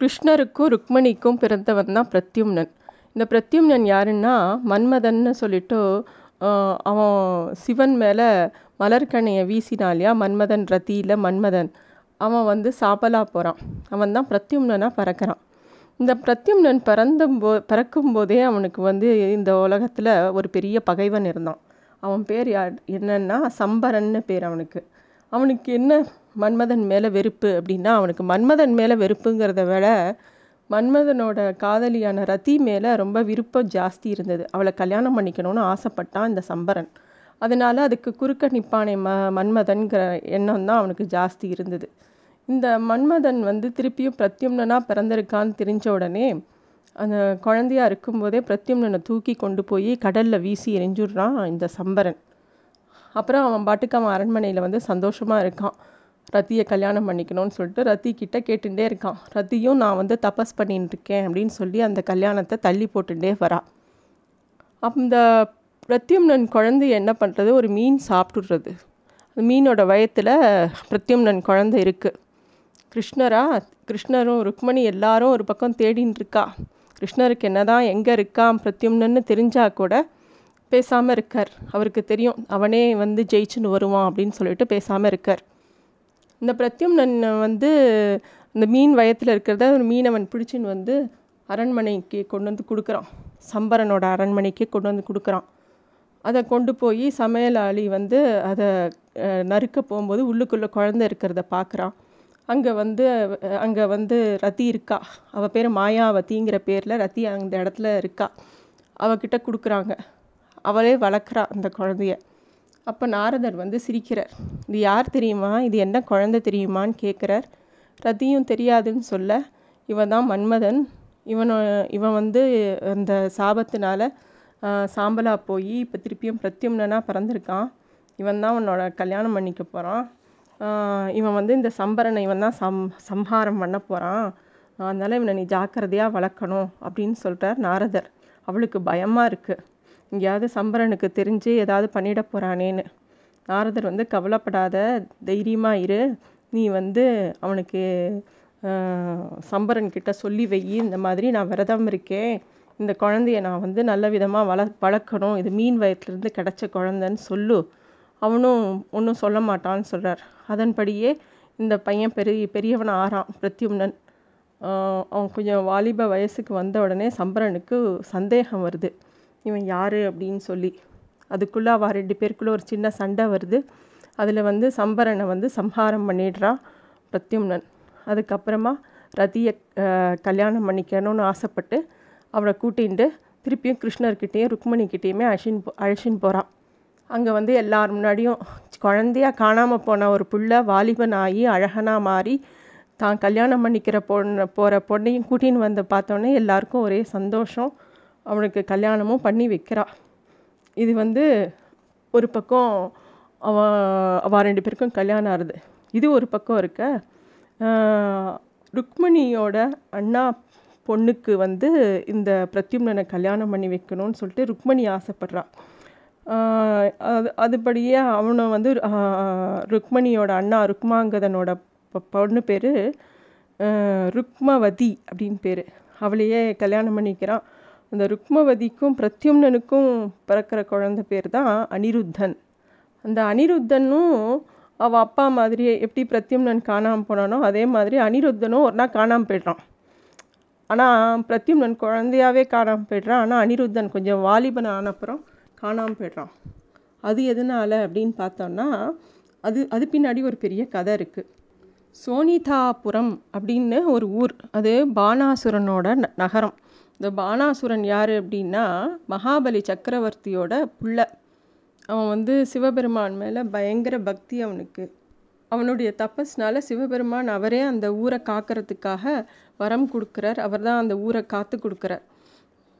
கிருஷ்ணருக்கும் ருக்மணிக்கும் பிறந்தவன் தான் பிரத்யும்னன். இந்த பிரத்யும்னன் யாருன்னா மன்மதன்னு சொல்லிட்டு அவன் சிவன் மேலே மலர்கணையை வீசினாலியா மன்மதன் ரத்தியில் மன்மதன். அவன் வந்து சாபலா போகிறான் அவன் தான் பிரத்யும்னனாக பறக்கிறான். இந்த பிரத்யும்னன் பிறந்தபோ பறக்கும்போதே அவனுக்கு வந்து இந்த உலகத்தில் ஒரு பெரிய பகைவன் இருந்தான். அவன் பேர் யார்? என்னன்னா சம்பரன்னு பேர் அவனுக்கு. அவனுக்கு என்ன மன்மதன் மேலே வெறுப்பு அப்படின்னா அவனுக்கு மன்மதன் மேலே வெறுப்புங்கிறத விட மன்மதனோட காதலியான ரதி மேலே ரொம்ப விருப்பம் ஜாஸ்தி இருந்தது. அவளை கல்யாணம் பண்ணிக்கணும்னு ஆசைப்பட்டான் இந்த சம்பரன். அதனால் அதுக்கு குறுக்க நிப்பானே ம மன்மதன்கிற எண்ணம் தான் அவனுக்கு ஜாஸ்தி இருந்தது. இந்த மன்மதன் வந்து திருப்பியும் பிரத்யும்னனாக பிறந்திருக்கான்னு தெரிஞ்ச உடனே அந்த குழந்தையா இருக்கும்போதே பிரத்யும்னனை தூக்கி கொண்டு போய் கடலில் வீசி எரிஞ்சுடுறான் இந்த சம்பரன். அப்புறம் அவன் பாட்டுக்கு அவன் அரண்மனையில் வந்து சந்தோஷமாக இருக்கான். ரத்தியை கல்யாணம் பண்ணிக்கணும்னு சொல்லிட்டு ரத்தி கிட்டே கேட்டுகிட்டே இருக்கான். ரத்தியும் நான் வந்து தபஸ் பண்ணின்னு இருக்கேன் அப்படின்னு சொல்லி அந்த கல்யாணத்தை தள்ளி போட்டுட்டே வரா. அந்த பிரத்யும்னன் குழந்தை என்ன பண்ணுறது ஒரு மீன் சாப்பிட்டுடுறது. அந்த மீனோட வயத்தில் பிரத்யும்னன் குழந்தை இருக்குது கிருஷ்ணரா கிருஷ்ணரும் ருக்மணி எல்லாரும் ஒரு பக்கம் தேடின்னு இருக்கா. கிருஷ்ணருக்கு என்னதான் எங்கே இருக்கான் பிரத்யும்னன்னு தெரிஞ்சால் கூட பேசாமல் இருக்கார். அவருக்கு தெரியும் அவனே வந்து ஜெயிச்சுன்னு வருவான் அப்படின்னு சொல்லிட்டு பேசாமல் இருக்கார். இந்த பிரத்யும்னன் வந்து இந்த மீன் வயத்தில் இருக்கிறத ஒரு மீனவன் பிடிச்சின்னு வந்து அரண்மனைக்கு கொண்டு வந்து கொடுக்குறான். சம்பரனோட அரண்மனைக்கு கொண்டு வந்து கொடுக்குறான். அதை கொண்டு போய் சமையலாளி வந்து அதை நறுக்க போகும்போது உள்ளுக்குள்ளே குழந்த இருக்கிறத பார்க்குறான் அங்கே வந்து அங்கே வந்து ரதி இருக்கா? அவள் பேர் மாயாவதிங்கிற பேரில் ரதி அந்த இடத்துல இருக்கா? அவகிட்ட கொடுக்குறாங்க. அவளே வளர்க்குறா அந்த குழந்தைய. அப்போ நாரதர் வந்து சிரிக்கிறார். இது யார் தெரியுமா? இது என்ன குழந்தை தெரியுமான்னு கேட்குறார். ரதியும் தெரியாதுன்னு சொல்ல இவன் தான் மன்மதன். இவன் இவன் வந்து அந்த சாபத்தினால சாம்பலாக போய் இப்போ திருப்பியும் பிரத்யும்னா பிறந்திருக்கான். இவன் தான் உன்னோட கல்யாணம் பண்ணிக்க போகிறான் இவன் வந்து இந்த சம்பரனை இவன் தான் சம் சம்ஹாரம் பண்ண போகிறான் அதனால் இவனை நீ ஜாக்கிரதையாக வளர்க்கணும் அப்படின்னு சொல்கிறார் நாரதர். அவளுக்கு பயமாக இருக்குது எங்கேயாவது சம்பரனுக்கு தெரிஞ்சு ஏதாவது பண்ணிட போகிறானேன்னு நாரதர் வந்து கவலைப்படாத தைரியமாக இரு. நீ வந்து அவனுக்கு சம்பரன் கிட்ட சொல்லி வை. இந்த மாதிரி நான் விரதம் இருக்கேன். இந்த குழந்தைய நான் வந்து நல்ல விதமாக வள வளர்க்கணும். இது மீன் வயத்துலேருந்து கிடச்ச குழந்தைன்னு சொல்லு. அவனும் ஒன்றும் சொல்ல மாட்டான்னு சொல்கிறார் அதன்படியே இந்த பையன் பெரிய பெரியவன் ஆறான் பிரத்யும்னன். அவன் கொஞ்சம் வாலிப வயசுக்கு வந்த உடனே சம்பரனுக்கு சந்தேகம் வருது. இவன் யார் அப்படின்னு சொல்லி. அதுக்குள்ளே அவள் ரெண்டு பேருக்குள்ளே ஒரு சின்ன சண்டை வருது. அதில் வந்து சம்பரனை வந்து சம்ஹாரம் பண்ணிடுறான் பிரத்யும்னன். அதுக்கப்புறமா ரதியை கல்யாணம் பண்ணிக்கணும்னு ஆசைப்பட்டு அவளை கூட்டிகிட்டு திருப்பியும் கிருஷ்ணர்கிட்டேயும் ருக்மணிக்கிட்டேயுமே அழிச்சின்னு போ போகிறான் அங்கே வந்து எல்லார் முன்னாடியும் குழந்தையா காணாமல் போன ஒரு புள்ள வாலிபன் ஆகி அழகனாக மாறி தான் கல்யாணம் பண்ணிக்கிற பொண்ணு போகிற பொண்ணையும் கூட்டின்னு வந்து பார்த்தோன்னே எல்லாருக்கும் ஒரே சந்தோஷம். அவனுக்கு கல்யாணமும் பண்ணி வைக்கிறா. இது வந்து ஒரு பக்கம் அவன் அவள் ரெண்டு பேருக்கும் கல்யாணம் ஆறுது இது ஒரு பக்கம் இருக்க ருக்மணியோட அண்ணா பொண்ணுக்கு வந்து இந்த பிரத்யும்னனை கல்யாணம் பண்ணி வைக்கணும்னு சொல்லிட்டு ருக்மணி ஆசைப்பட்றான் அது அதுபடியே அவனும் வந்து ருக்மணியோட அண்ணா ருக்மாங்கதனோட பொண்ணு பேர் ருக்மவதி அப்படின்னு பேர். அவளையே கல்யாணம் பண்ணிக்கிறான். அந்த ருக்மவதிக்கும் பிரத்யும்னனுக்கும் பிறக்கிற குழந்த பேர் தான் அனிருத்தன். அந்த அனிருத்தனும் அவள் அப்பா மாதிரியே எப்படி பிரத்யும்னன் காணாமல் போனானோ அதே மாதிரி அனிருத்தனும் ஒரு நாள் காணாமல் போயிடுறான். ஆனால் பிரத்யும்னன் குழந்தையாவே காணாமல் போய்ட்றான். ஆனால் அனிருத்தன் கொஞ்சம் வாலிபன் ஆனப்புறம் காணாமல் போயிடுறான். அது எதனால் அப்படின்னு பார்த்தோம்னா அது அது பின்னாடி ஒரு பெரிய கதை இருக்குது சோனிதாபுரம் அப்படின்னு ஒரு ஊர். அது பானாசுரனோட ந- நகரம். இந்த பானாசுரன் யார் அப்படின்னா மகாபலி சக்கரவர்த்தியோட புள்ள. அவன் வந்து சிவபெருமான் மேலே பயங்கர பக்தி அவனுக்கு. அவனுடைய தபஸ்னால சிவபெருமான் அவரே அந்த ஊரை காக்கிறதுக்காக வரம் கொடுக்குறார். அவர் தான் அந்த ஊரை காத்து கொடுக்குறார்.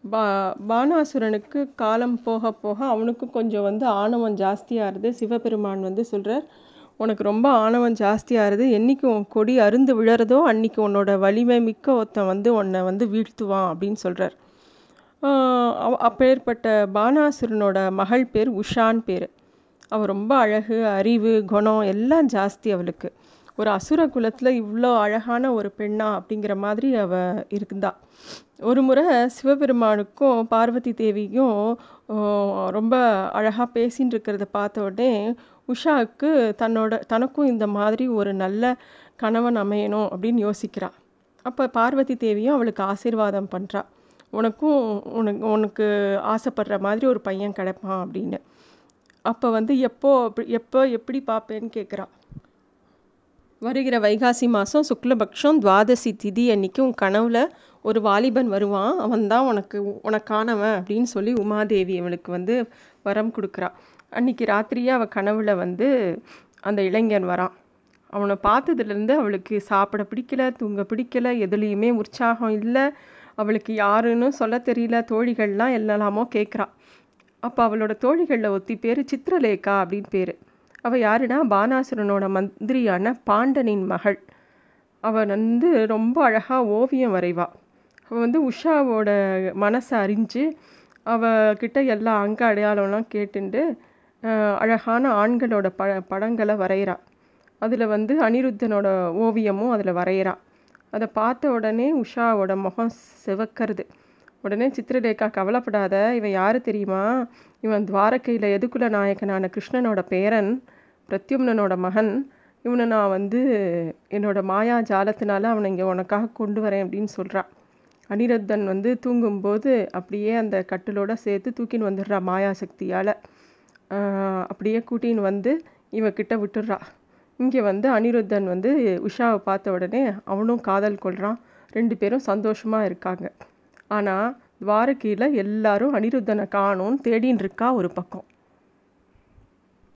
பா பானாசுரனுக்கு காலம் போக போக அவனுக்கும் கொஞ்சம் வந்து ஆணவம் ஜாஸ்தியாகிறது சிவபெருமான் வந்து சொல்கிறார் உனக்கு ரொம்ப ஆணவம் ஜாஸ்தியாகிறது என்றைக்கு உன் கொடி அருந்து விழறதோ அன்னைக்கு உன்னோட வலிமை மிக்க ஒருத்தன் வந்து உன்னை வந்து வீழ்த்துவான் அப்படின்னு சொல்கிறார் அப்பேற்பட்ட பானாசுரனோட மகள் பேர் உஷான் பேர். அவள் ரொம்ப அழகு அறிவு குணம் எல்லாம் ஜாஸ்தி அவளுக்கு. ஒரு அசுர குலத்தில் இவ்வளோ அழகான ஒரு பெண்ணா அப்படிங்கிற மாதிரி அவள் இருந்தா. ஒரு முறை சிவபெருமானுக்கும் பார்வதி தேவியும் ரொம்ப அழகாக பேசின்னு இருக்கிறத பார்த்த உடனே உஷாவுக்கு தன்னோட தனக்கும் இந்த மாதிரி ஒரு நல்ல கணவன் அமையணும் அப்படின்னு யோசிக்கிறா. அப்போ பார்வதி தேவியும் அவளுக்கு ஆசீர்வாதம் பண்ணுறா உனக்கும் உனக்கு உனக்கு ஆசைப்படுற மாதிரி ஒரு பையன் கிடைப்பான் அப்படின்னு. அப்போ வந்து எப்போ எப்போ எப்படி பார்ப்பேன்னு கேட்குறா வருகிற வைகாசி மாதம் சுக்லபக்ஷம் துவாதசி திதி அன்னைக்கு உன் கனவுல ஒரு வாலிபன் வருவான். அவன் தான் உனக்கு உனக்கானவன் அப்படின்னு சொல்லி உமாதேவி அவளுக்கு வந்து வரம் கொடுக்குறா. அன்னைக்கு ராத்திரியே அவள் கனவுல வந்து அந்த இளைஞன் வரான். அவனை பார்த்ததுலேருந்து அவளுக்கு சாப்பிட பிடிக்கல தூங்க பிடிக்கல எதுலேயுமே உற்சாகம் இல்லை. அவளுக்கு யாருன்னு சொல்ல தெரியல. தோழிகள்லாம் எல்லாமோ கேட்குறா அப்போ அவளோட தோழிகளில் ஒத்தி பேர் சித்திரலேகா அப்படின்னு பேர். அவள் யாருன்னா? பானாசுரனோட மந்திரியான பாண்டனின் மகள். அவள் வந்து ரொம்ப அழகாக ஓவியம் வரைவா. அவள் வந்து உஷாவோட மனசை அறிஞ்சு அவகிட்ட எல்லா அங்க அடையாளம்லாம் கேட்டுண்டு அழகான ஆண்களோட ப படங்களை வரைகிறா அதில் வந்து அனிருத்தனோட ஓவியமும் அதில் வரைகிறா அதை பார்த்த உடனே உஷாவோட முகம் சிவக்கிறது. உடனே சித்திரலேகா கவலைப்படாத இவன் யார் தெரியுமா? இவன் துவாரகையில் எதுக்குல நாயக்கனான கிருஷ்ணனோட பேரன் பிரத்யும்னனோட மகன் இவனை நான் வந்து என்னோட மாயா ஜாலத்தினால அவனை இங்கே உனக்காக கொண்டு வரேன் அப்படின்னு சொல்கிறான் அனிருத்தன் வந்து தூங்கும்போது அப்படியே அந்த கட்டிலோட சேர்த்து தூக்கின்னு வந்துடுறா மாயா சக்தியால். அப்படியே கூட்டின்னு வந்து இவக்கிட்ட விட்டுடுறா. இங்கே வந்து அனிருத்தன் வந்து உஷாவை பார்த்த உடனே அவனும் காதல் கொள்கிறான் ரெண்டு பேரும் சந்தோஷமாக இருக்காங்க. ஆனால் துவாரகையில் எல்லாரும் அனிருத்தனை காணும்னு தேடின்னு இருக்கா ஒரு பக்கம்.